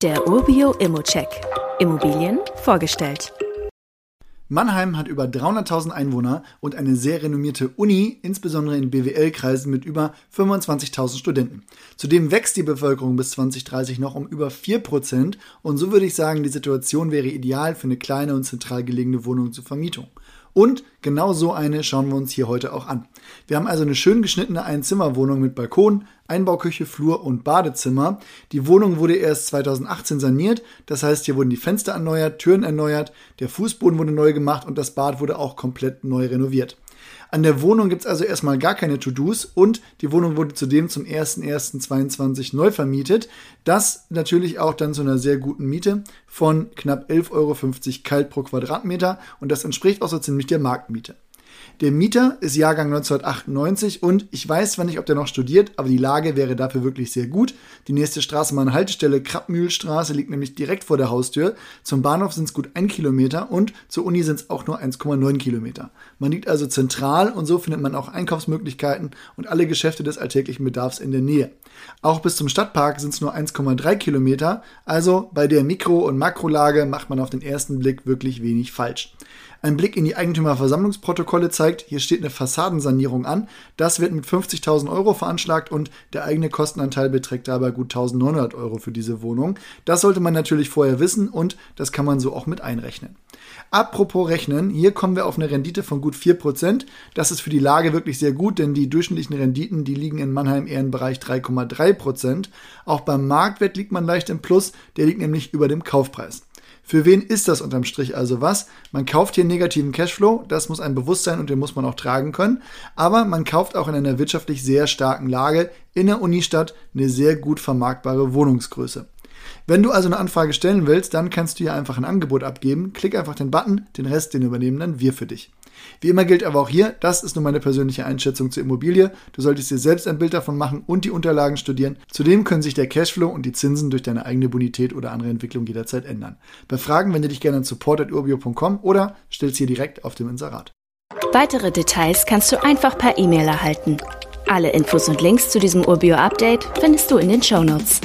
Der Urbio Immocheck. Immobilien vorgestellt. Mannheim hat über 300.000 Einwohner und eine sehr renommierte Uni, insbesondere in BWL-Kreisen mit über 25.000 Studenten. Zudem wächst die Bevölkerung bis 2030 noch um über 4% und so würde ich sagen, die Situation wäre ideal für eine kleine und zentral gelegene Wohnung zur Vermietung. Und genau so eine schauen wir uns hier heute auch an. Wir haben also eine schön geschnittene Einzimmerwohnung mit Balkon, Einbauküche, Flur und Badezimmer. Die Wohnung wurde erst 2018 saniert, das heißt, hier wurden die Fenster erneuert, Türen erneuert, der Fußboden wurde neu gemacht und das Bad wurde auch komplett neu renoviert. An der Wohnung gibt es also erstmal gar keine To-Dos und die Wohnung wurde zudem zum 01.01.22 neu vermietet. Das natürlich auch dann zu einer sehr guten Miete von knapp 11,50 Euro kalt pro Quadratmeter und das entspricht auch so ziemlich der Marktmiete. Der Mieter ist Jahrgang 1998 und ich weiß zwar nicht, ob der noch studiert, aber die Lage wäre dafür wirklich sehr gut. Die nächste Straßenbahnhaltestelle Krappmühlstraße liegt nämlich direkt vor der Haustür. Zum Bahnhof sind es gut ein Kilometer und zur Uni sind es auch nur 1,9 Kilometer. Man liegt also zentral und so findet man auch Einkaufsmöglichkeiten und alle Geschäfte des alltäglichen Bedarfs in der Nähe. Auch bis zum Stadtpark sind es nur 1,3 Kilometer, also bei der Mikro- und Makrolage macht man auf den ersten Blick wirklich wenig falsch. Ein Blick in die Eigentümerversammlungsprotokolle zeigt, hier steht eine Fassadensanierung an. Das wird mit 50.000 Euro veranschlagt und der eigene Kostenanteil beträgt dabei gut 1.900 Euro für diese Wohnung. Das sollte man natürlich vorher wissen und das kann man so auch mit einrechnen. Apropos Rechnen, hier kommen wir auf eine Rendite von gut 4%. Das ist für die Lage wirklich sehr gut, denn die durchschnittlichen Renditen, die liegen in Mannheim eher im Bereich 3,3%. Auch beim Marktwert liegt man leicht im Plus, der liegt nämlich über dem Kaufpreis. Für wen ist das unterm Strich also was? Man kauft hier negativen Cashflow, das muss ein Bewusstsein und den muss man auch tragen können. Aber man kauft auch in einer wirtschaftlich sehr starken Lage in der Unistadt eine sehr gut vermarktbare Wohnungsgröße. Wenn du also eine Anfrage stellen willst, dann kannst du hier einfach ein Angebot abgeben. Klick einfach den Button, den Rest, den übernehmen dann wir für dich. Wie immer gilt aber auch hier, das ist nur meine persönliche Einschätzung zur Immobilie. Du solltest dir selbst ein Bild davon machen und die Unterlagen studieren. Zudem können sich der Cashflow und die Zinsen durch deine eigene Bonität oder andere Entwicklung jederzeit ändern. Bei Fragen wende dich gerne an support.urbio.com oder stell hier direkt auf dem Inserat. Weitere Details kannst du einfach per E-Mail erhalten. Alle Infos und Links zu diesem Urbio-Update findest du in den Show Notes.